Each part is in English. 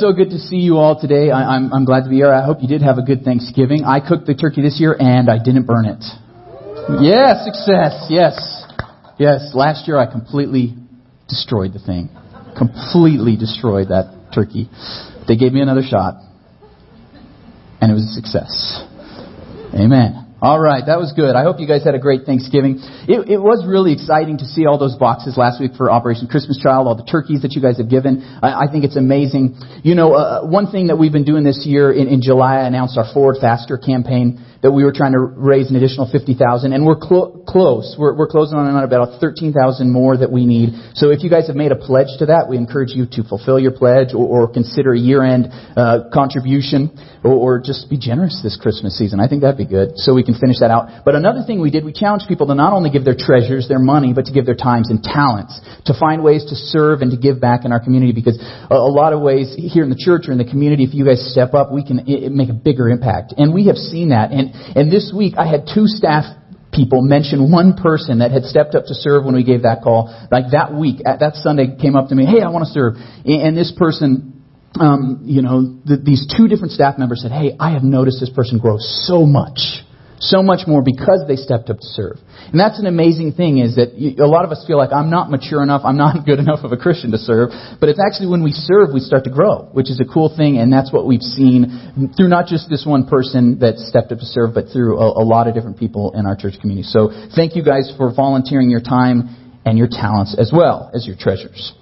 So good to see you all today. I, am I'm, I'm glad to be here. I hope you did have a good Thanksgiving. I cooked the turkey this year and I didn't burn it. Yes, success. Yes. Yes. Last year I completely destroyed the thing. Completely destroyed that turkey. They gave me another shot and it was a success. Amen. All right, that was good. I hope you guys had a great Thanksgiving. It, it, was really exciting to see all those boxes last week for Operation Christmas Child, all the turkeys that you guys have given. I, I think it's amazing. You know, uh, one thing that we've been doing this year in, in July, I announced our Forward Faster campaign that we were trying to raise an additional 50,000 and we're clo- close. We're, we're closing on about 13,000 more that we need. So if you guys have made a pledge to that, we encourage you to fulfill your pledge or, or consider a year-end uh, contribution or, or just be generous this Christmas season. I think that'd be good so we can finish that out. But another thing we did, we challenged people to not only give their treasures, their money, but to give their times and talents, to find ways to serve and to give back in our community because a, a lot of ways here in the church or in the community, if you guys step up, we can it, it make a bigger impact. And we have seen that. And and this week I had two staff people mention one person that had stepped up to serve when we gave that call. Like that week, that Sunday came up to me, hey, I want to serve. And this person, um, you know, the, these two different staff members said, hey, I have noticed this person grow so much so much more because they stepped up to serve. And that's an amazing thing is that you, a lot of us feel like I'm not mature enough, I'm not good enough of a Christian to serve, but it's actually when we serve we start to grow, which is a cool thing and that's what we've seen through not just this one person that stepped up to serve, but through a, a lot of different people in our church community. So thank you guys for volunteering your time and your talents as well as your treasures.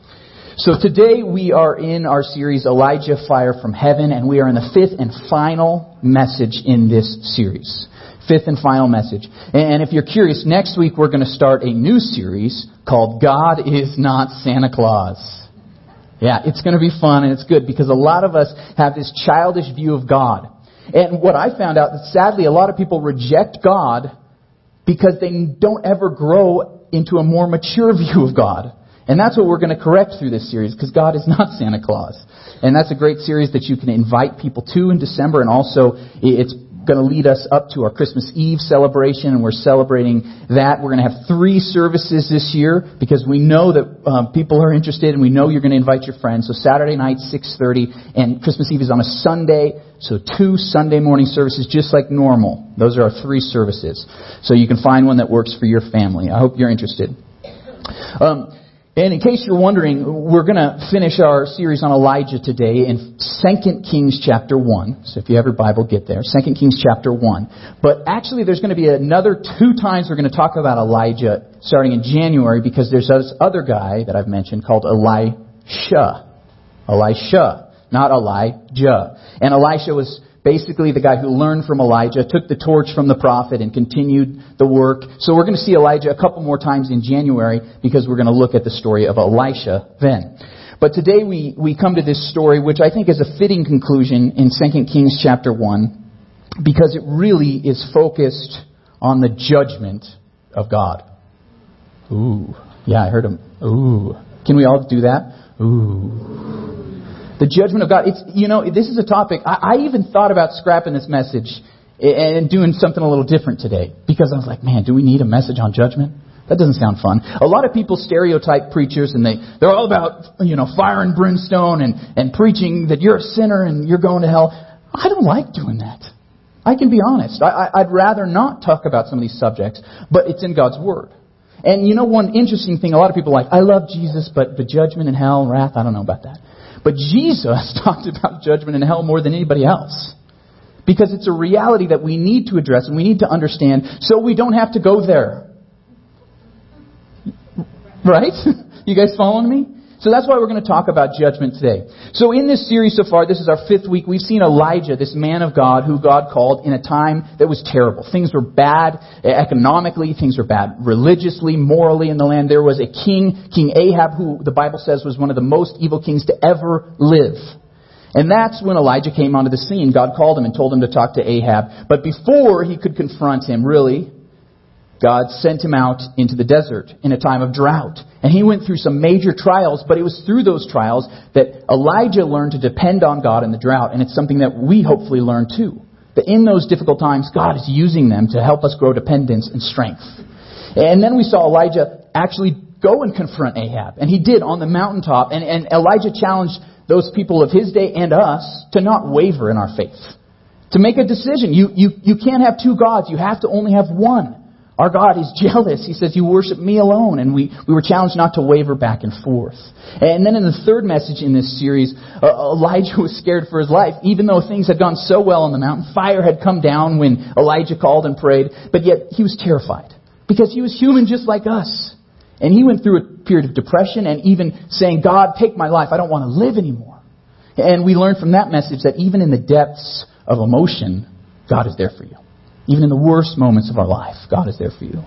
So today we are in our series Elijah Fire from Heaven and we are in the fifth and final message in this series fifth and final message. And if you're curious, next week we're going to start a new series called God is Not Santa Claus. Yeah, it's going to be fun and it's good because a lot of us have this childish view of God. And what I found out that sadly a lot of people reject God because they don't ever grow into a more mature view of God. And that's what we're going to correct through this series because God is not Santa Claus. And that's a great series that you can invite people to in December and also it's going to lead us up to our Christmas Eve celebration, and we're celebrating that. We're going to have three services this year because we know that um, people are interested, and we know you're going to invite your friends. So Saturday night, 6:30, and Christmas Eve is on a Sunday. So two Sunday morning services, just like normal. Those are our three services. So you can find one that works for your family. I hope you're interested. Um, and in case you're wondering, we're going to finish our series on Elijah today in 2 Kings chapter 1. So if you have your Bible, get there. 2 Kings chapter 1. But actually, there's going to be another two times we're going to talk about Elijah starting in January because there's this other guy that I've mentioned called Elisha. Elisha, not Elijah. And Elisha was basically the guy who learned from Elijah, took the torch from the prophet, and continued the work. So we're going to see Elijah a couple more times in January because we're going to look at the story of Elisha then. But today we, we come to this story, which I think is a fitting conclusion in 2 Kings chapter 1, because it really is focused on the judgment of God. Ooh. Yeah, I heard him. Ooh. Can we all do that? Ooh. The judgment of God. It's, you know, this is a topic. I, I even thought about scrapping this message and doing something a little different today because I was like, man, do we need a message on judgment? That doesn't sound fun. A lot of people stereotype preachers and they, they're all about, you know, fire and brimstone and, and preaching that you're a sinner and you're going to hell. I don't like doing that. I can be honest. I, I'd rather not talk about some of these subjects, but it's in God's Word. And you know one interesting thing, a lot of people are like, I love Jesus, but the judgment and hell and wrath, I don't know about that. But Jesus talked about judgment and hell more than anybody else. Because it's a reality that we need to address and we need to understand so we don't have to go there. Right? You guys following me? So that's why we're going to talk about judgment today. So in this series so far, this is our fifth week, we've seen Elijah, this man of God who God called in a time that was terrible. Things were bad economically, things were bad religiously, morally in the land. There was a king, King Ahab, who the Bible says was one of the most evil kings to ever live. And that's when Elijah came onto the scene. God called him and told him to talk to Ahab. But before he could confront him, really, God sent him out into the desert in a time of drought. And he went through some major trials, but it was through those trials that Elijah learned to depend on God in the drought. And it's something that we hopefully learn too. That in those difficult times, God is using them to help us grow dependence and strength. And then we saw Elijah actually go and confront Ahab. And he did on the mountaintop. And, and Elijah challenged those people of his day and us to not waver in our faith. To make a decision. You, you, you can't have two gods. You have to only have one. Our God is jealous. He says, You worship me alone. And we, we were challenged not to waver back and forth. And then in the third message in this series, uh, Elijah was scared for his life, even though things had gone so well on the mountain. Fire had come down when Elijah called and prayed, but yet he was terrified. Because he was human just like us. And he went through a period of depression and even saying, God, take my life. I don't want to live anymore. And we learned from that message that even in the depths of emotion, God is there for you. Even in the worst moments of our life, God is there for you.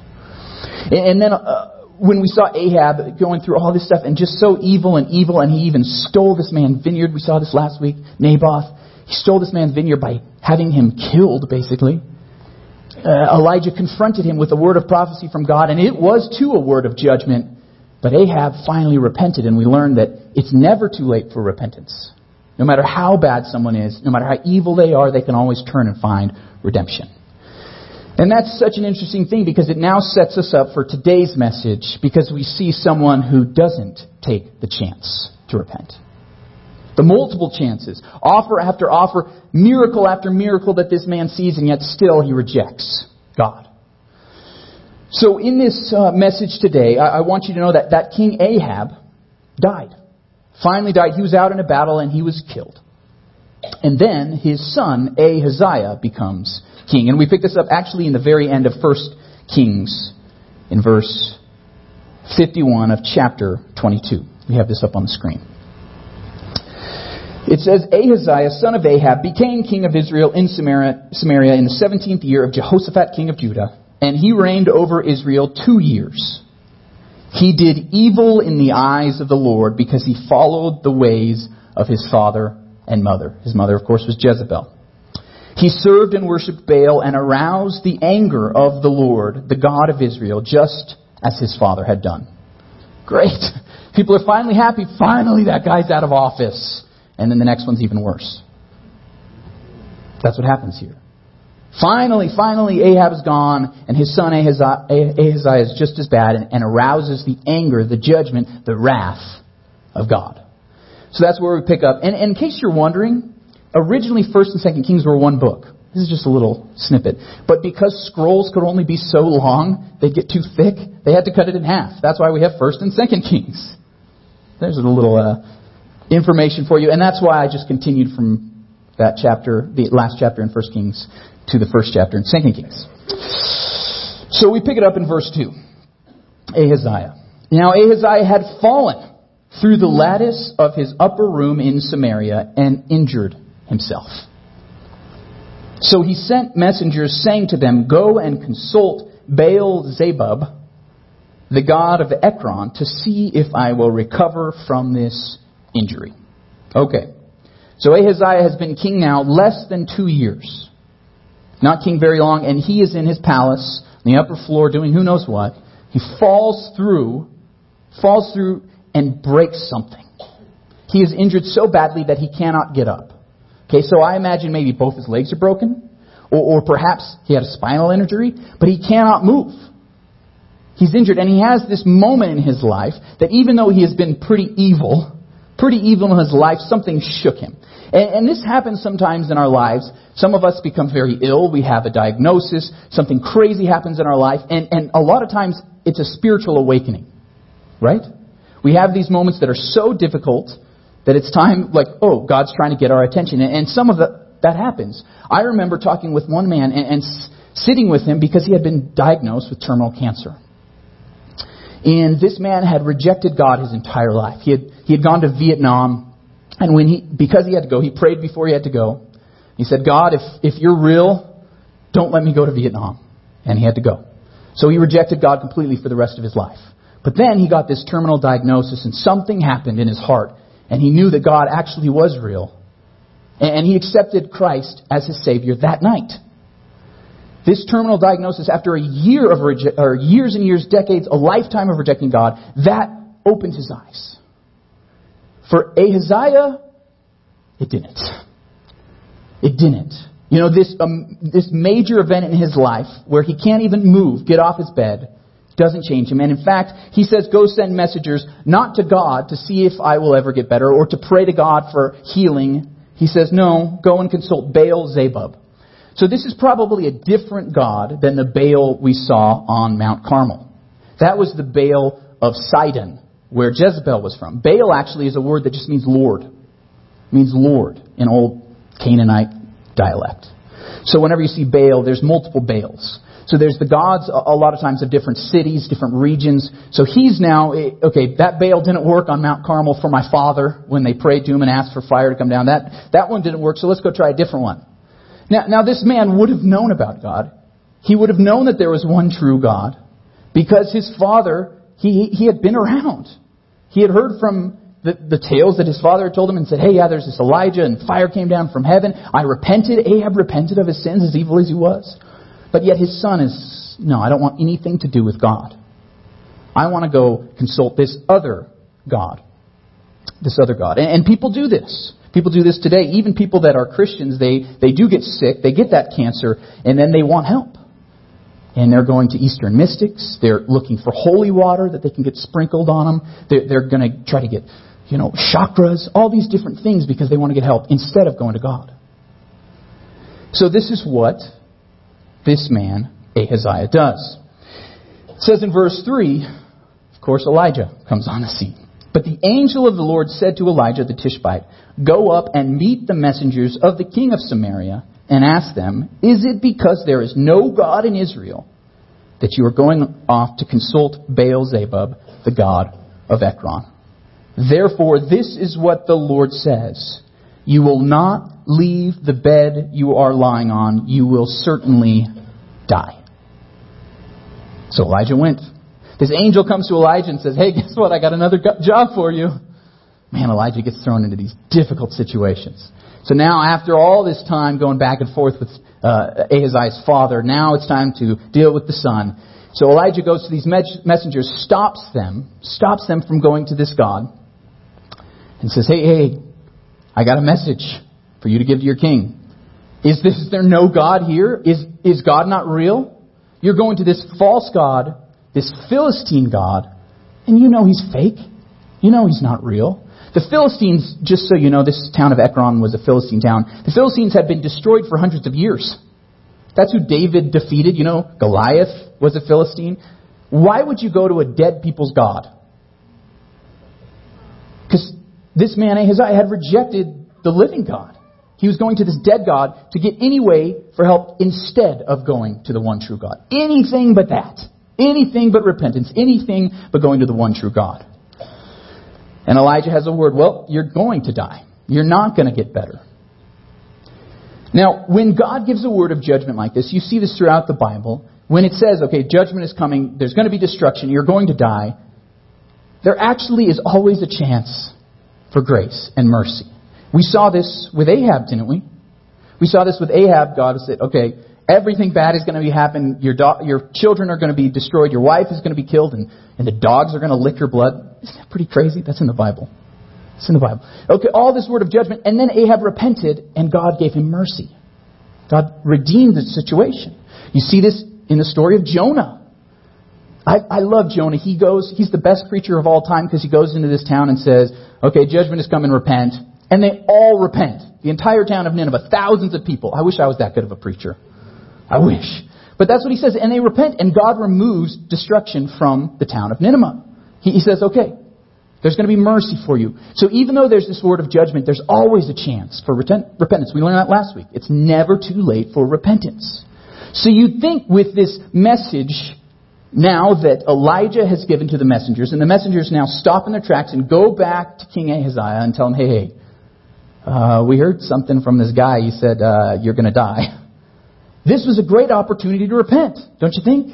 And then uh, when we saw Ahab going through all this stuff and just so evil and evil, and he even stole this man's vineyard. We saw this last week, Naboth. He stole this man's vineyard by having him killed, basically. Uh, Elijah confronted him with a word of prophecy from God, and it was too a word of judgment. But Ahab finally repented, and we learned that it's never too late for repentance. No matter how bad someone is, no matter how evil they are, they can always turn and find redemption. And that's such an interesting thing because it now sets us up for today's message because we see someone who doesn't take the chance to repent. The multiple chances, offer after offer, miracle after miracle that this man sees, and yet still he rejects God. So in this uh, message today, I, I want you to know that that King Ahab died. Finally died. He was out in a battle and he was killed. And then his son, Ahaziah, becomes king. And we pick this up actually in the very end of 1 Kings in verse 51 of chapter 22. We have this up on the screen. It says, Ahaziah, son of Ahab, became king of Israel in Samaria, Samaria in the 17th year of Jehoshaphat, king of Judah, and he reigned over Israel two years. He did evil in the eyes of the Lord because he followed the ways of his father and mother. His mother, of course, was Jezebel. He served and worshipped Baal and aroused the anger of the Lord, the God of Israel, just as his father had done. Great. People are finally happy. Finally, that guy's out of office. And then the next one's even worse. That's what happens here. Finally, finally, Ahab is gone, and his son Ahaziah, Ahaziah is just as bad and, and arouses the anger, the judgment, the wrath of God. So that's where we pick up. And, and in case you're wondering, originally 1st and 2nd Kings were one book. This is just a little snippet. But because scrolls could only be so long, they'd get too thick, they had to cut it in half. That's why we have 1st and 2nd Kings. There's a little uh, information for you. And that's why I just continued from that chapter, the last chapter in 1st Kings, to the first chapter in 2nd Kings. So we pick it up in verse 2. Ahaziah. Now Ahaziah had fallen through the lattice of his upper room in Samaria and injured himself. So he sent messengers saying to them, Go and consult Baal Zebub, the god of Ekron, to see if I will recover from this injury. Okay. So Ahaziah has been king now less than two years. Not king very long, and he is in his palace, on the upper floor, doing who knows what. He falls through, falls through and breaks something. He is injured so badly that he cannot get up. Okay, so I imagine maybe both his legs are broken, or, or perhaps he had a spinal injury, but he cannot move. He's injured, and he has this moment in his life that even though he has been pretty evil, pretty evil in his life, something shook him. And, and, this happens sometimes in our lives. Some of us become very ill. We have a diagnosis. Something crazy happens in our life. And, and a lot of times it's a spiritual awakening. Right? We have these moments that are so difficult that it's time, like, oh, God's trying to get our attention. And, some of the, that happens. I remember talking with one man and, and sitting with him because he had been diagnosed with terminal cancer. And this man had rejected God his entire life. He had, he had gone to Vietnam, and when he, because he had to go, he prayed before he had to go. He said, God, if, if you're real, don't let me go to Vietnam. And he had to go. So he rejected God completely for the rest of his life. But then he got this terminal diagnosis, and something happened in his heart and he knew that God actually was real. And he accepted Christ as his Savior that night. This terminal diagnosis, after a year of or years and years, decades, a lifetime of rejecting God, that opened his eyes. For Ahaziah, it didn't. It didn't. You know, this, um, this major event in his life where he can't even move, get off his bed, Doesn't change him. And in fact, he says, go send messengers not to God to see if I will ever get better or to pray to God for healing. He says, no, go and consult Baal Zebub. So this is probably a different God than the Baal we saw on Mount Carmel. That was the Baal of Sidon, where Jezebel was from. Baal actually is a word that just means Lord. It means Lord in old Canaanite dialect. So whenever you see Baal, there's multiple Baals. So there's the gods a lot of times of different cities, different regions. So he's now, eh, okay, that Baal didn't work on Mount Carmel for my father when they prayed to him and asked for fire to come down. That, that one didn't work, so let's go try a different one. Now, now this man would have known about God. He would have known that there was one true God because his father, he, he had been around. He had heard from the, the tales that his father had told him and said, hey, yeah, there's this Elijah and fire came down from heaven. I repented. Ahab repented of his sins as evil as he was. But yet his son is, no, I don't want anything to do with God. I want to go consult this other God. This other God. And, and people do this. People do this today. Even people that are Christians, they, they do get sick, they get that cancer, and then they want help. And they're going to Eastern mystics. They're looking for holy water that they can get sprinkled on them. They're, they're going to try to get, you know, chakras, all these different things because they want to get help instead of going to God. So this is what this man, Ahaziah, does. It says in verse 3, of course, Elijah comes on the scene. But the angel of the Lord said to Elijah the Tishbite, Go up and meet the messengers of the king of Samaria and ask them, Is it because there is no God in Israel that you are going off to consult Baal Zebub, the god of Ekron? Therefore, this is what the Lord says You will not leave the bed you are lying on, you will certainly die. So Elijah went. This angel comes to Elijah and says, Hey, guess what? I got another job for you. Man, Elijah gets thrown into these difficult situations. So now, after all this time going back and forth with uh, Ahaziah's father, now it's time to deal with the son. So Elijah goes to these messengers, stops them, stops them from going to this God, and says, Hey, hey, I got a message for you to give to your king. Is, this, is there no God here? Is, is God not real? You're going to this false God, this Philistine God, and you know he's fake. You know he's not real. The Philistines, just so you know, this town of Ekron was a Philistine town. The Philistines had been destroyed for hundreds of years. That's who David defeated. You know, Goliath was a Philistine. Why would you go to a dead people's God? Because this man Ahaziah had rejected the living God. He was going to this dead God to get any way for help instead of going to the one true God. Anything but that. Anything but repentance. Anything but going to the one true God. And Elijah has a word, well, you're going to die. You're not going to get better. Now, when God gives a word of judgment like this, you see this throughout the Bible. When it says, okay, judgment is coming, there's going to be destruction, you're going to die, there actually is always a chance for grace and mercy. We saw this with Ahab, didn't we? We saw this with Ahab. God said, okay, everything bad is going to be happen. Your, do- your children are going to be destroyed. Your wife is going to be killed, and, and the dogs are going to lick your blood. Isn't that pretty crazy? That's in the Bible. It's in the Bible. Okay, all this word of judgment, and then Ahab repented, and God gave him mercy. God redeemed the situation. You see this in the story of Jonah. I, I love Jonah. He goes, he's the best preacher of all time because he goes into this town and says, okay, judgment is coming, repent. And they all repent. The entire town of Nineveh, thousands of people. I wish I was that good of a preacher. I wish. But that's what he says. And they repent, and God removes destruction from the town of Nineveh. He, he says, okay, there's going to be mercy for you. So even though there's this word of judgment, there's always a chance for repentance. We learned that last week. It's never too late for repentance. So you'd think with this message now that Elijah has given to the messengers, and the messengers now stop in their tracks and go back to King Ahaziah and tell him, hey, hey, uh, we heard something from this guy. He said, uh, you're going to die. This was a great opportunity to repent, don't you think?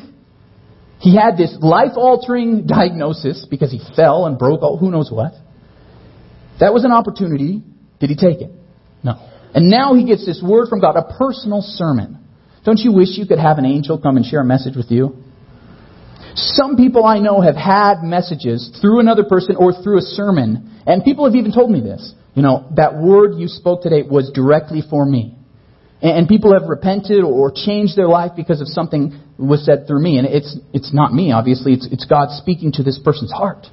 He had this life altering diagnosis because he fell and broke all, who knows what. That was an opportunity. Did he take it? No. And now he gets this word from God, a personal sermon. Don't you wish you could have an angel come and share a message with you? Some people I know have had messages through another person or through a sermon, and people have even told me this. You know, that word you spoke today was directly for me. And people have repented or changed their life because of something was said through me. And it's, it's not me, obviously. It's, it's God speaking to this person's heart.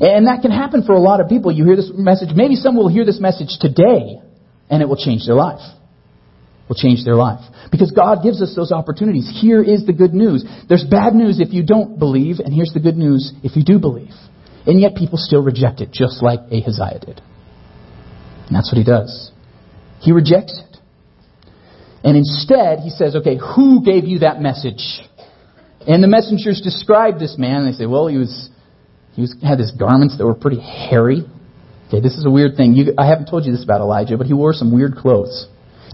And that can happen for a lot of people. You hear this message. Maybe some will hear this message today and it will change their life. Will change their life. Because God gives us those opportunities. Here is the good news. There's bad news if you don't believe, and here's the good news if you do believe. And yet people still reject it, just like Ahaziah did. And that's what he does. He rejects it. And instead, he says, okay, who gave you that message? And the messengers describe this man, and they say, well, he was, he was, had his garments that were pretty hairy. Okay, this is a weird thing. You, I haven't told you this about Elijah, but he wore some weird clothes.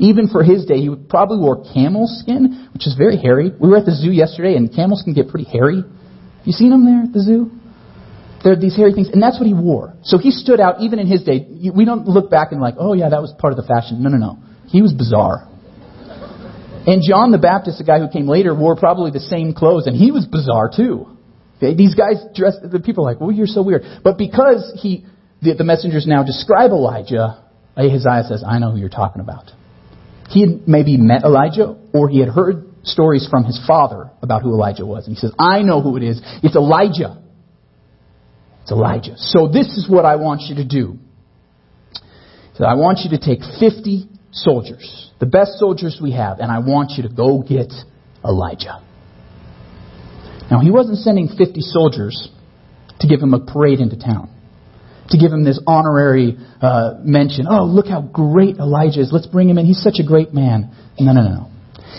Even for his day, he probably wore camel skin, which is very hairy. We were at the zoo yesterday, and camels can get pretty hairy. Have you seen them there at the zoo? There are these hairy things, and that's what he wore. So he stood out even in his day. We don't look back and like, oh yeah, that was part of the fashion. No, no, no. He was bizarre. And John the Baptist, the guy who came later, wore probably the same clothes, and he was bizarre too. Okay? These guys dressed, the people are like, well, you're so weird. But because he, the, the messengers now describe Elijah, Ahaziah says, I know who you're talking about. He had maybe met Elijah, or he had heard stories from his father about who Elijah was. And he says, I know who it is. It's Elijah. It's Elijah. So this is what I want you to do. So I want you to take 50 soldiers, the best soldiers we have, and I want you to go get Elijah. Now, he wasn't sending 50 soldiers to give him a parade into town, to give him this honorary uh, mention. Oh, look how great Elijah is. Let's bring him in. He's such a great man. No, no, no.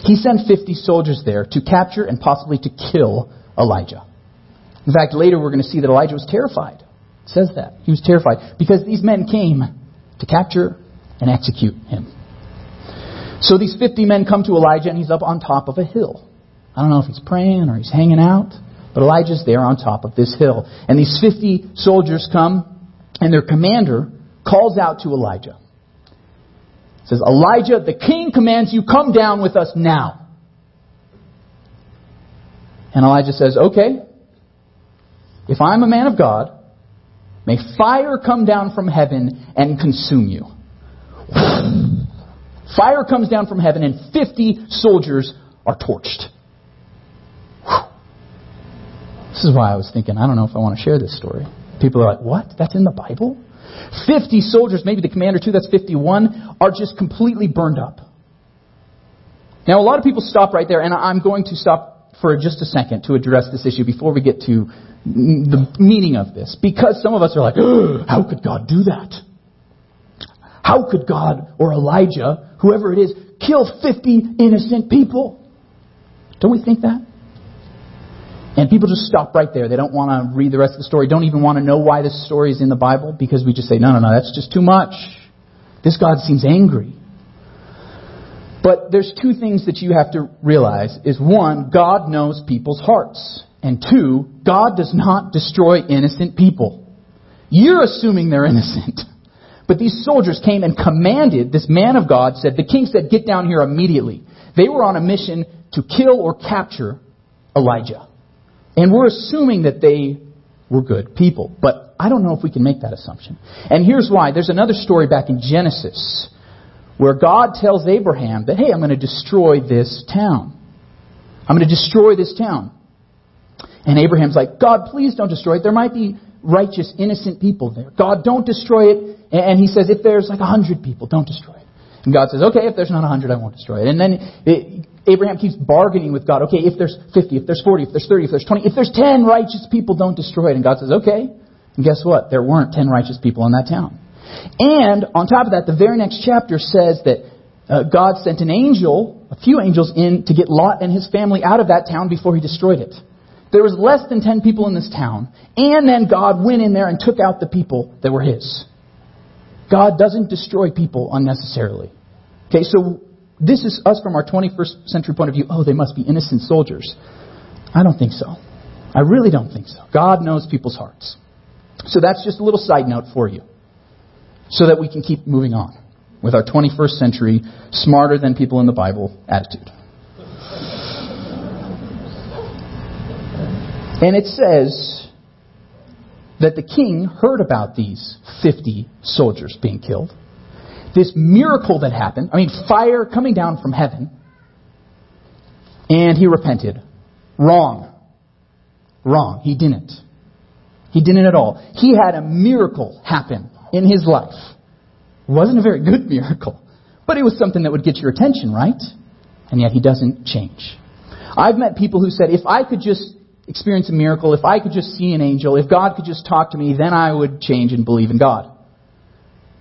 He sent 50 soldiers there to capture and possibly to kill Elijah. In fact, later we're going to see that Elijah was terrified. It says that. He was terrified because these men came to capture and execute him. So these 50 men come to Elijah, and he's up on top of a hill. I don't know if he's praying or he's hanging out, but Elijah's there on top of this hill. And these 50 soldiers come, and their commander calls out to Elijah. Says, Elijah, the king commands you, come down with us now. And Elijah says, Okay, if I'm a man of God, may fire come down from heaven and consume you. Fire comes down from heaven, and 50 soldiers are torched. This is why I was thinking, I don't know if I want to share this story. People are like, what? That's in the Bible? 50 soldiers, maybe the commander too, that's 51, are just completely burned up. Now, a lot of people stop right there, and I'm going to stop for just a second to address this issue before we get to the meaning of this. Because some of us are like, how could God do that? How could God or Elijah, whoever it is, kill 50 innocent people? Don't we think that? And people just stop right there. They don't want to read the rest of the story, don't even want to know why this story is in the Bible because we just say, no, no, no, that's just too much. This God seems angry. But there's two things that you have to realize is one, God knows people's hearts. And two, God does not destroy innocent people. You're assuming they're innocent. But these soldiers came and commanded, this man of God said, the king said, get down here immediately. They were on a mission to kill or capture Elijah. And we're assuming that they were good people. But I don't know if we can make that assumption. And here's why. There's another story back in Genesis where God tells Abraham that, hey, I'm going to destroy this town. I'm going to destroy this town. And Abraham's like, God, please don't destroy it. There might be righteous, innocent people there. God, don't destroy it. And he says, if there's like a hundred people, don't destroy it. And God says, okay, if there's not a hundred, I won't destroy it. And then it, Abraham keeps bargaining with God. Okay, if there's 50, if there's 40, if there's 30, if there's 20, if there's 10 righteous people, don't destroy it. And God says, okay. And guess what? There weren't 10 righteous people in that town. And on top of that, the very next chapter says that uh, God sent an angel, a few angels in to get Lot and his family out of that town before he destroyed it. There was less than 10 people in this town. And then God went in there and took out the people that were his. God doesn't destroy people unnecessarily. Okay, so this is us from our 21st century point of view. Oh, they must be innocent soldiers. I don't think so. I really don't think so. God knows people's hearts. So that's just a little side note for you. So that we can keep moving on with our 21st century, smarter than people in the Bible attitude. And it says that the king heard about these 50 soldiers being killed. this miracle that happened. I mean, fire coming down from heaven. And he repented. Wrong. Wrong. He didn't. He didn't at all. He had a miracle happen in his life. It wasn't a very good miracle, but it was something that would get your attention, right? And yet he doesn't change. I've met people who said, if I could just experience a miracle, if I could just see an angel, if God could just talk to me, then I would change and believe in God.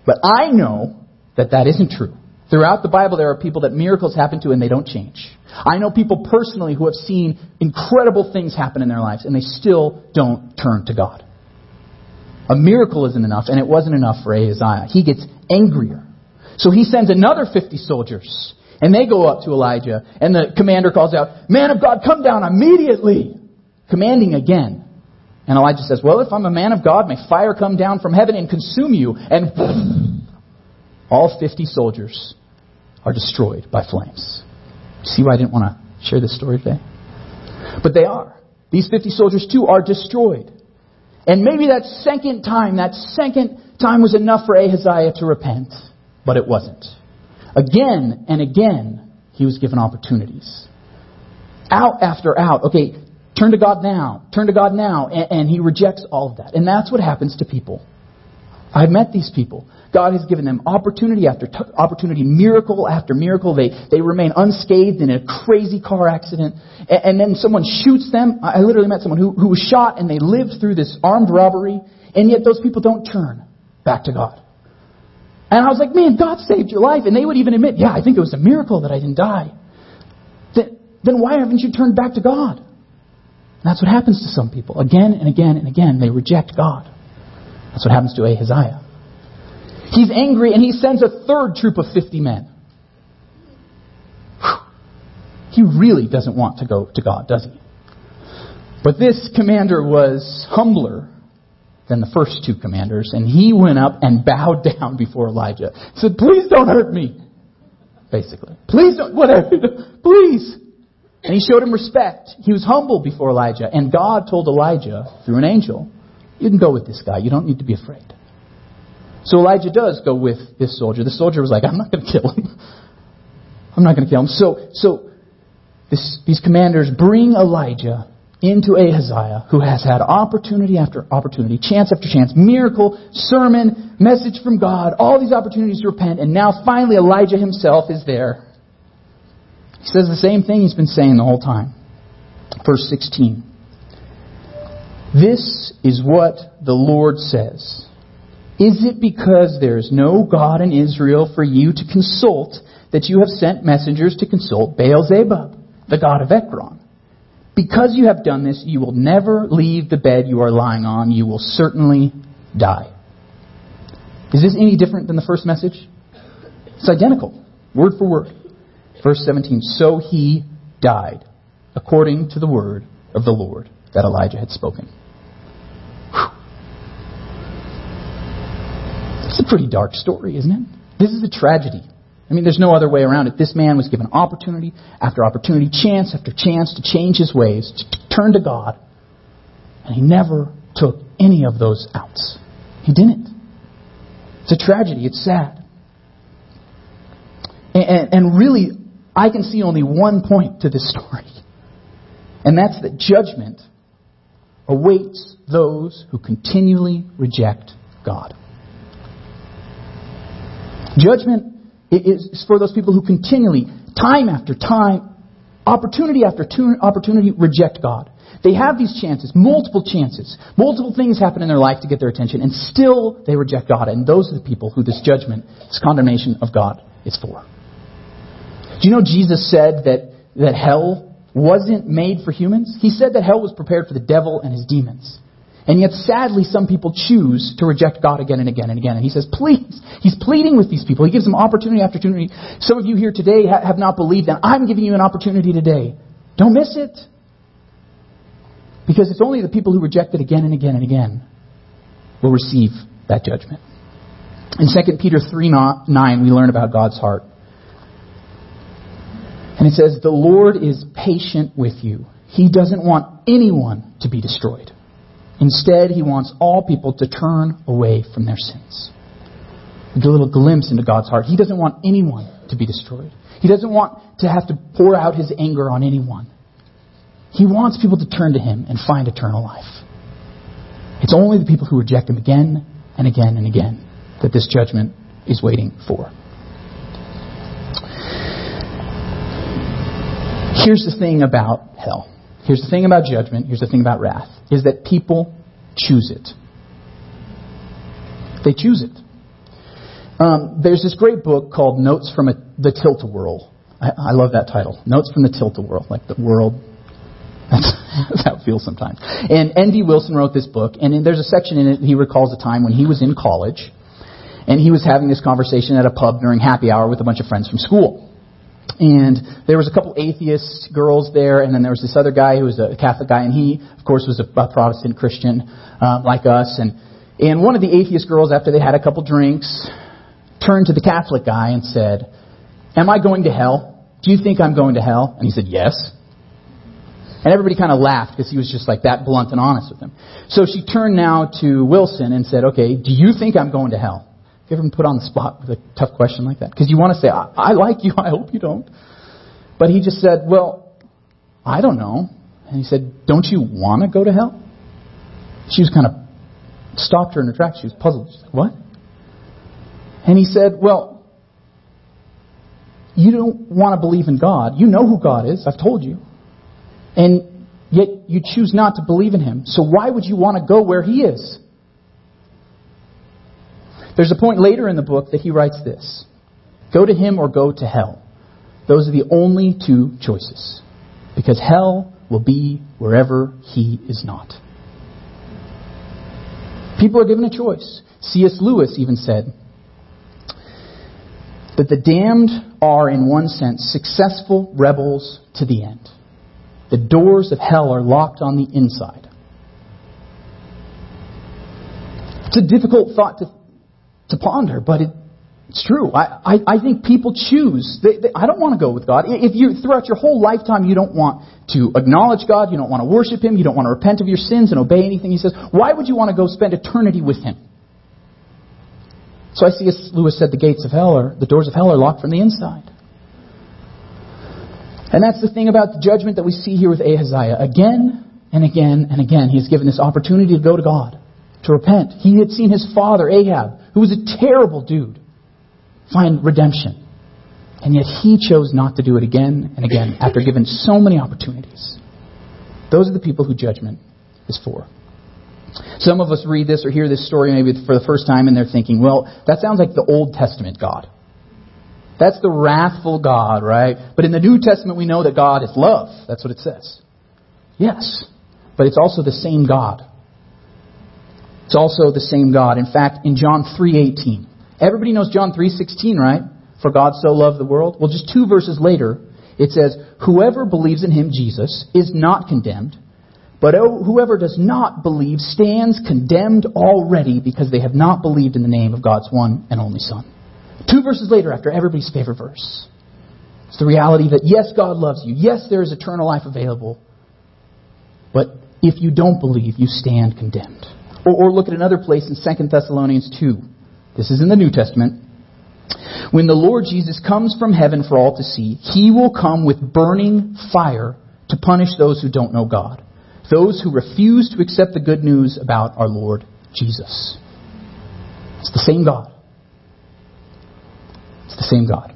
But I know that that isn't true. Throughout the Bible, there are people that miracles happen to and they don't change. I know people personally who have seen incredible things happen in their lives and they still don't turn to God. A miracle isn't enough, and it wasn't enough for Ahaziah. He gets angrier. So he sends another 50 soldiers, and they go up to Elijah, and the commander calls out, Man of God, come down immediately! Commanding again. And Elijah says, Well, if I'm a man of God, may fire come down from heaven and consume you. And all 50 soldiers are destroyed by flames. See why I didn't want to share this story today? But they are. These 50 soldiers, too, are destroyed. And maybe that second time, that second time was enough for Ahaziah to repent, but it wasn't. Again and again, he was given opportunities. Out after out. Okay, turn to God now. Turn to God now. And, and he rejects all of that. And that's what happens to people. I've met these people. God has given them opportunity after t- opportunity, miracle after miracle. They, they remain unscathed in a crazy car accident. And, and then someone shoots them. I literally met someone who, who was shot and they lived through this armed robbery. And yet those people don't turn back to God. And I was like, man, God saved your life. And they would even admit, yeah, I think it was a miracle that I didn't die. Then, then why haven't you turned back to God? And that's what happens to some people. Again and again and again, they reject God. That's what happens to Ahaziah. He's angry and he sends a third troop of 50 men. Whew. He really doesn't want to go to God, does he? But this commander was humbler than the first two commanders, and he went up and bowed down before Elijah. He said, Please don't hurt me. Basically. Please don't, whatever. Please. And he showed him respect. He was humble before Elijah. And God told Elijah through an angel, You can go with this guy. You don't need to be afraid. So Elijah does go with this soldier. The soldier was like, I'm not going to kill him. I'm not going to kill him. So, so this, these commanders bring Elijah into Ahaziah, who has had opportunity after opportunity, chance after chance, miracle, sermon, message from God, all these opportunities to repent, and now finally Elijah himself is there. He says the same thing he's been saying the whole time. Verse 16. This is what the Lord says. Is it because there is no God in Israel for you to consult that you have sent messengers to consult Baal Zebub, the god of Ekron? Because you have done this, you will never leave the bed you are lying on. You will certainly die. Is this any different than the first message? It's identical, word for word. Verse 17 So he died, according to the word of the Lord that Elijah had spoken. It's a pretty dark story, isn't it? This is a tragedy. I mean, there's no other way around it. This man was given opportunity after opportunity, chance after chance to change his ways, to turn to God, and he never took any of those outs. He didn't. It's a tragedy. It's sad. And, and, and really, I can see only one point to this story, and that's that judgment awaits those who continually reject God. Judgment is for those people who continually, time after time, opportunity after opportunity, reject God. They have these chances, multiple chances, multiple things happen in their life to get their attention, and still they reject God. And those are the people who this judgment, this condemnation of God is for. Do you know Jesus said that, that hell wasn't made for humans? He said that hell was prepared for the devil and his demons. And yet, sadly, some people choose to reject God again and again and again. And he says, please, he's pleading with these people. He gives them opportunity after opportunity. Some of you here today have not believed, and I'm giving you an opportunity today. Don't miss it. Because it's only the people who reject it again and again and again will receive that judgment. In 2 Peter 3 9, we learn about God's heart. And it says, The Lord is patient with you. He doesn't want anyone to be destroyed. Instead, he wants all people to turn away from their sins. A little glimpse into God's heart. He doesn't want anyone to be destroyed. He doesn't want to have to pour out his anger on anyone. He wants people to turn to him and find eternal life. It's only the people who reject him again and again and again that this judgment is waiting for. Here's the thing about hell. Here's the thing about judgment. Here's the thing about wrath. Is that people choose it. They choose it. Um, there's this great book called Notes from a, the Tilt-A-Whirl. I, I love that title. Notes from the Tilt-A-Whirl, like the world. That's, that's how it feels sometimes. And N.D. Wilson wrote this book, and there's a section in it. He recalls a time when he was in college, and he was having this conversation at a pub during happy hour with a bunch of friends from school. And there was a couple atheist girls there, and then there was this other guy who was a Catholic guy, and he, of course, was a, a Protestant Christian uh, like us. And and one of the atheist girls, after they had a couple drinks, turned to the Catholic guy and said, "Am I going to hell? Do you think I'm going to hell?" And he said, "Yes." And everybody kind of laughed because he was just like that blunt and honest with them. So she turned now to Wilson and said, "Okay, do you think I'm going to hell?" You ever been put on the spot with a tough question like that? Because you want to say, I, I like you, I hope you don't. But he just said, Well, I don't know. And he said, Don't you want to go to hell? She was kind of stopped her in her tracks. She was puzzled. She's like, What? And he said, Well, you don't want to believe in God. You know who God is. I've told you. And yet you choose not to believe in Him. So why would you want to go where He is? There's a point later in the book that he writes this Go to him or go to hell. Those are the only two choices. Because hell will be wherever he is not. People are given a choice. C.S. Lewis even said that the damned are, in one sense, successful rebels to the end. The doors of hell are locked on the inside. It's a difficult thought to to ponder, but it, it's true. I, I, I think people choose. They, they, I don't want to go with God. If you throughout your whole lifetime you don't want to acknowledge God, you don't want to worship Him, you don't want to repent of your sins and obey anything He says, why would you want to go spend eternity with Him? So I see, as Lewis said, the gates of hell are the doors of hell are locked from the inside. And that's the thing about the judgment that we see here with Ahaziah. Again and again and again, he is given this opportunity to go to God, to repent. He had seen his father, Ahab, who was a terrible dude, find redemption. And yet he chose not to do it again and again after given so many opportunities. Those are the people who judgment is for. Some of us read this or hear this story maybe for the first time and they're thinking, well, that sounds like the Old Testament God. That's the wrathful God, right? But in the New Testament we know that God is love. That's what it says. Yes. But it's also the same God it's also the same God. In fact, in John 3:18, everybody knows John 3:16, right? For God so loved the world. Well, just two verses later, it says, "Whoever believes in him, Jesus, is not condemned, but oh, whoever does not believe stands condemned already because they have not believed in the name of God's one and only Son." Two verses later, after everybody's favorite verse. It's the reality that yes, God loves you. Yes, there is eternal life available. But if you don't believe, you stand condemned. Or, or look at another place in 2 Thessalonians 2. This is in the New Testament. When the Lord Jesus comes from heaven for all to see, he will come with burning fire to punish those who don't know God, those who refuse to accept the good news about our Lord Jesus. It's the same God. It's the same God.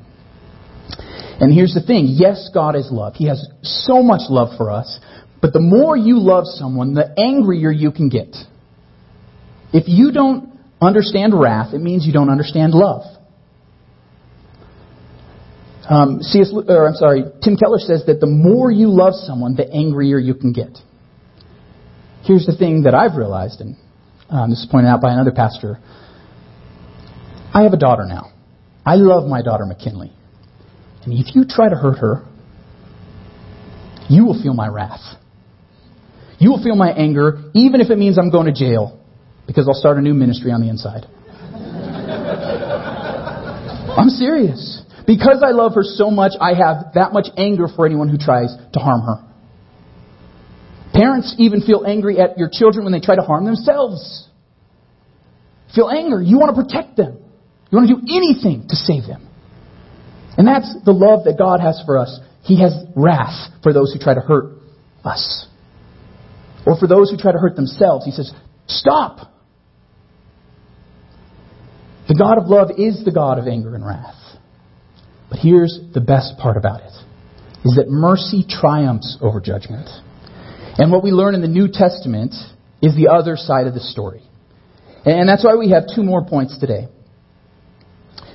And here's the thing yes, God is love. He has so much love for us, but the more you love someone, the angrier you can get. If you don't understand wrath, it means you don't understand love. Um, C.S. Or I'm sorry, Tim Keller says that the more you love someone, the angrier you can get. Here's the thing that I've realized, and um, this is pointed out by another pastor. I have a daughter now. I love my daughter McKinley. And if you try to hurt her, you will feel my wrath. You will feel my anger, even if it means I'm going to jail because I'll start a new ministry on the inside. I'm serious. Because I love her so much, I have that much anger for anyone who tries to harm her. Parents even feel angry at your children when they try to harm themselves. Feel anger. You want to protect them. You want to do anything to save them. And that's the love that God has for us. He has wrath for those who try to hurt us. Or for those who try to hurt themselves. He says, stop. The God of love is the God of anger and wrath. But here's the best part about it is that mercy triumphs over judgment. And what we learn in the New Testament is the other side of the story. And that's why we have two more points today.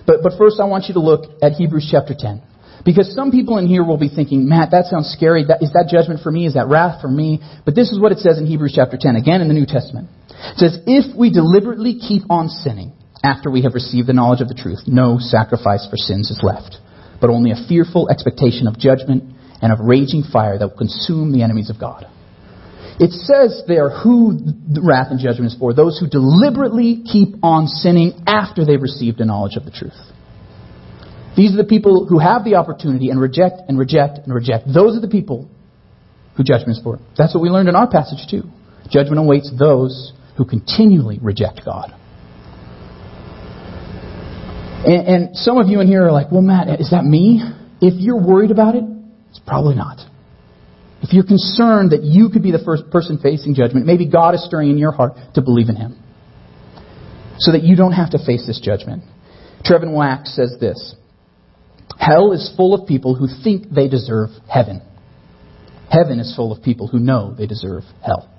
But, but first, I want you to look at Hebrews chapter 10. Because some people in here will be thinking, Matt, that sounds scary. That, is that judgment for me? Is that wrath for me? But this is what it says in Hebrews chapter 10, again in the New Testament. It says, If we deliberately keep on sinning after we have received the knowledge of the truth, no sacrifice for sins is left, but only a fearful expectation of judgment and of raging fire that will consume the enemies of God. It says there who the wrath and judgment is for those who deliberately keep on sinning after they've received a knowledge of the truth. These are the people who have the opportunity and reject and reject and reject. Those are the people who judgment is for. That's what we learned in our passage too. Judgment awaits those who continually reject God. And, and some of you in here are like, well, Matt, is that me? If you're worried about it, it's probably not. If you're concerned that you could be the first person facing judgment, maybe God is stirring in your heart to believe in Him. So that you don't have to face this judgment. Trevin Wax says this Hell is full of people who think they deserve heaven. Heaven is full of people who know they deserve hell.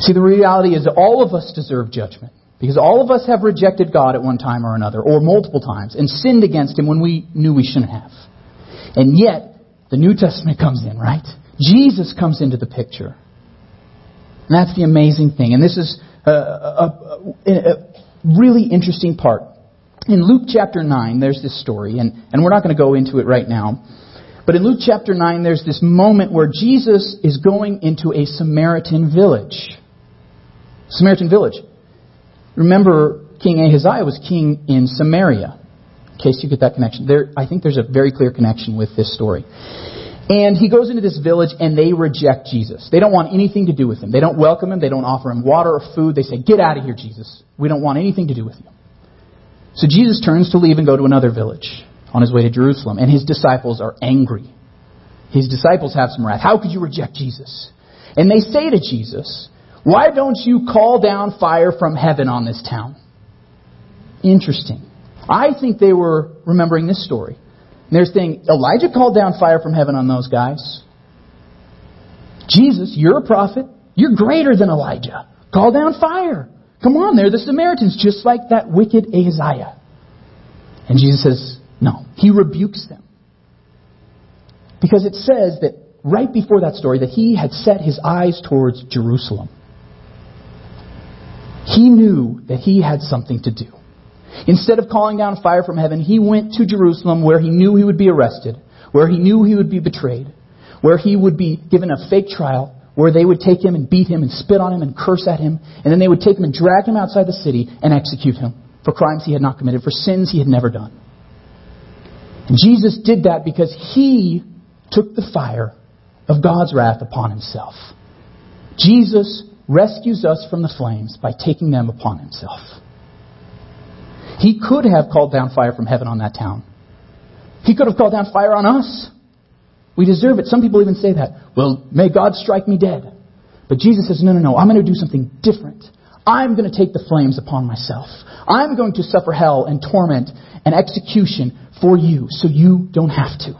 See, the reality is that all of us deserve judgment. Because all of us have rejected God at one time or another, or multiple times, and sinned against Him when we knew we shouldn't have. And yet, the New Testament comes in, right? Jesus comes into the picture. And that's the amazing thing. And this is a, a, a really interesting part. In Luke chapter 9, there's this story, and, and we're not going to go into it right now. But in Luke chapter 9, there's this moment where Jesus is going into a Samaritan village. Samaritan village. Remember, King Ahaziah was king in Samaria. In case you get that connection. There, I think there's a very clear connection with this story. And he goes into this village and they reject Jesus. They don't want anything to do with him. They don't welcome him. They don't offer him water or food. They say, Get out of here, Jesus. We don't want anything to do with you. So Jesus turns to leave and go to another village on his way to Jerusalem. And his disciples are angry. His disciples have some wrath. How could you reject Jesus? And they say to Jesus, why don't you call down fire from heaven on this town? Interesting. I think they were remembering this story. And they're saying, Elijah called down fire from heaven on those guys. Jesus, you're a prophet. You're greater than Elijah. Call down fire. Come on, they're the Samaritans, just like that wicked Ahaziah. And Jesus says, no. He rebukes them. Because it says that right before that story that he had set his eyes towards Jerusalem. He knew that he had something to do. Instead of calling down fire from heaven, he went to Jerusalem where he knew he would be arrested, where he knew he would be betrayed, where he would be given a fake trial, where they would take him and beat him and spit on him and curse at him, and then they would take him and drag him outside the city and execute him for crimes he had not committed, for sins he had never done. And Jesus did that because he took the fire of God's wrath upon himself. Jesus rescues us from the flames by taking them upon himself. He could have called down fire from heaven on that town. He could have called down fire on us. We deserve it. Some people even say that. Well, may God strike me dead. But Jesus says, no, no, no. I'm going to do something different. I'm going to take the flames upon myself. I'm going to suffer hell and torment and execution for you so you don't have to.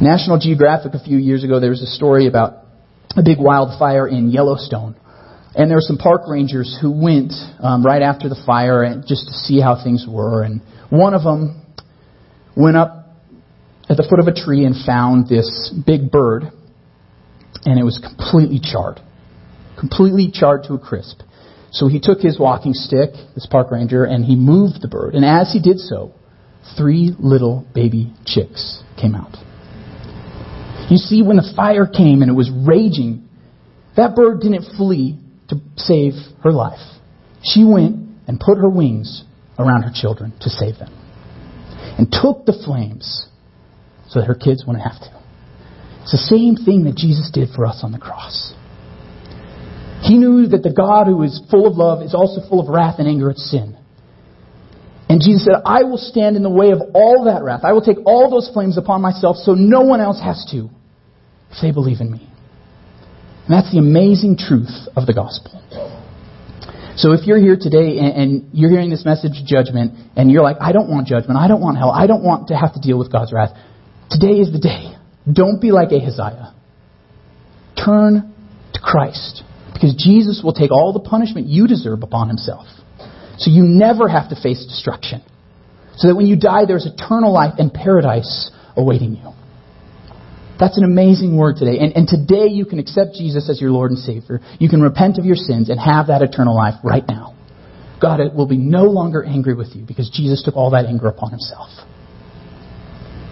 National Geographic a few years ago, there was a story about a big wildfire in Yellowstone. And there were some park rangers who went um, right after the fire and just to see how things were. And one of them went up at the foot of a tree and found this big bird, and it was completely charred, completely charred to a crisp. So he took his walking stick, this park ranger, and he moved the bird. And as he did so, three little baby chicks came out. You see, when the fire came and it was raging, that bird didn't flee to save her life. She went and put her wings around her children to save them. And took the flames so that her kids wouldn't have to. It's the same thing that Jesus did for us on the cross. He knew that the God who is full of love is also full of wrath and anger at sin. And Jesus said, I will stand in the way of all that wrath. I will take all those flames upon myself so no one else has to if they believe in me. And that's the amazing truth of the gospel. So if you're here today and, and, you're hearing this message of judgment and you're like, I don't want judgment, I don't want hell, I don't want to have to deal with God's wrath, today is the day. Don't be like Ahaziah. Turn to Christ because Jesus will take all the punishment you deserve upon himself. So you never have to face destruction. So that when you die, there's eternal life and paradise awaiting you. That's an amazing word today. And, and today you can accept Jesus as your Lord and Savior. You can repent of your sins and have that eternal life right now. God will be no longer angry with you because Jesus took all that anger upon himself.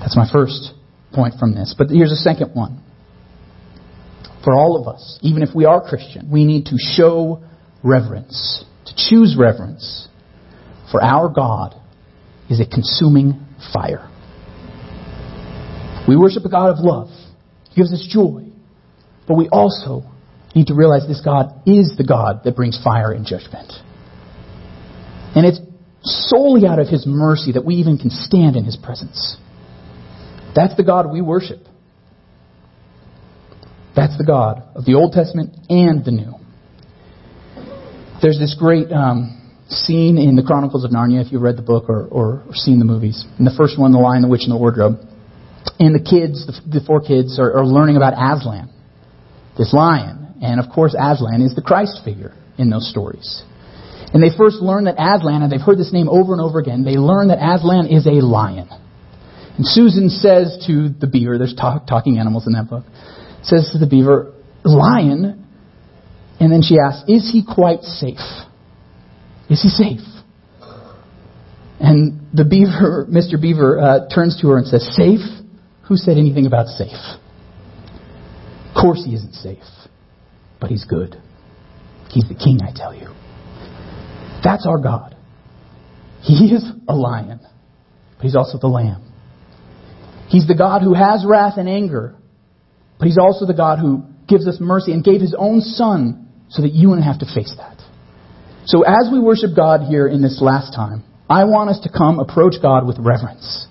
That's my first point from this. But here's a second one. For all of us, even if we are Christian, we need to show reverence, to choose reverence. For our God is a consuming fire. We worship a God of love. Gives us joy. But we also need to realize this God is the God that brings fire and judgment. And it's solely out of His mercy that we even can stand in His presence. That's the God we worship. That's the God of the Old Testament and the New. There's this great um, scene in the Chronicles of Narnia, if you've read the book or, or, or seen the movies. In the first one, The Lion, the Witch, and the Wardrobe and the kids, the, four kids, are, are learning about Aslan, this lion. And of course, Aslan is the Christ figure in those stories. And they first learn that Aslan, and they've heard this name over and over again, they learn that Aslan is a lion. And Susan says to the beaver, there's talk, talking animals in that book, says to the beaver, lion, and then she asks, is he quite safe? Is he safe? And the beaver, Mr. Beaver, uh, turns to her and says, safe? Who said anything about safe? Of course he isn't safe, but he's good. He's the king, I tell you. That's our God. He is a lion, but he's also the lamb. He's the God who has wrath and anger, but he's also the God who gives us mercy and gave his own son so that you wouldn't have to face that. So as we worship God here in this last time, I want us to come approach God with reverence.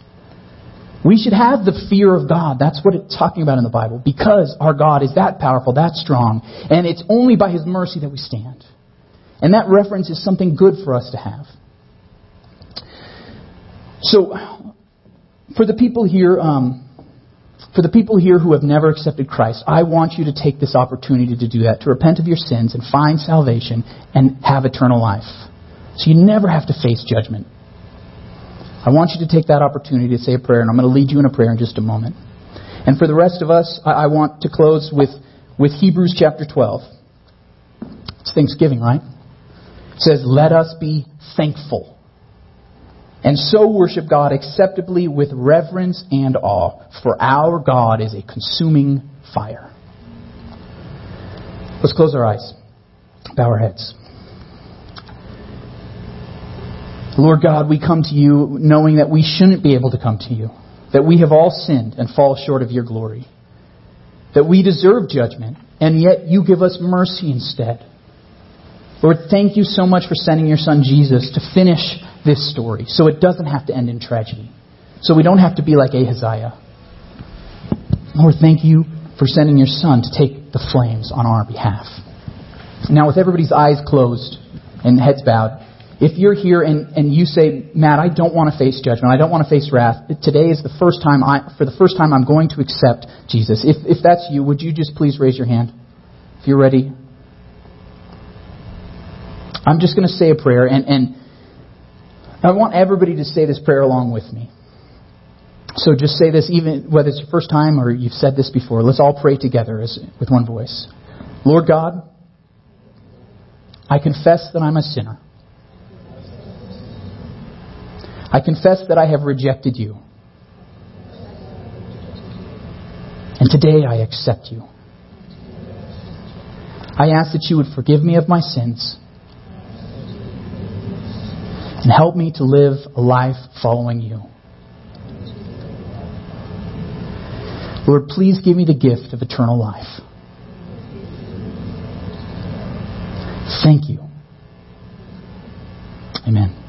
We should have the fear of God. That's what it's talking about in the Bible. Because our God is that powerful, that strong, and it's only by His mercy that we stand. And that reference is something good for us to have. So, for the people here, um, for the people here who have never accepted Christ, I want you to take this opportunity to do that, to repent of your sins and find salvation and have eternal life. So you never have to face judgment. I want you to take that opportunity to say a prayer, and I'm going to lead you in a prayer in just a moment. And for the rest of us, I, want to close with, with Hebrews chapter 12. It's Thanksgiving, right? It says, Let us be thankful. And so worship God acceptably with reverence and awe, for our God is a consuming fire. Let's close our eyes, bow our heads. Lord God, we come to you knowing that we shouldn't be able to come to you, that we have all sinned and fall short of your glory, that we deserve judgment, and yet you give us mercy instead. Lord, thank you so much for sending your son Jesus to finish this story so it doesn't have to end in tragedy, so we don't have to be like Ahaziah. Lord, thank you for sending your son to take the flames on our behalf. Now, with everybody's eyes closed and heads bowed, if you're here and, and you say, Matt, I don't want to face judgment, I don't want to face wrath, today is the first time I, for the first time I'm going to accept Jesus. If, if that's you, would you just please raise your hand? If you're ready. I'm just going to say a prayer and, and I want everybody to say this prayer along with me. So just say this even whether it's your first time or you've said this before. Let's all pray together as, with one voice. Lord God, I confess that I'm a sinner. I confess that I have rejected you. And today I accept you. I ask that you would forgive me of my sins and help me to live a life following you. Lord, please give me the gift of eternal life. Thank you. Amen.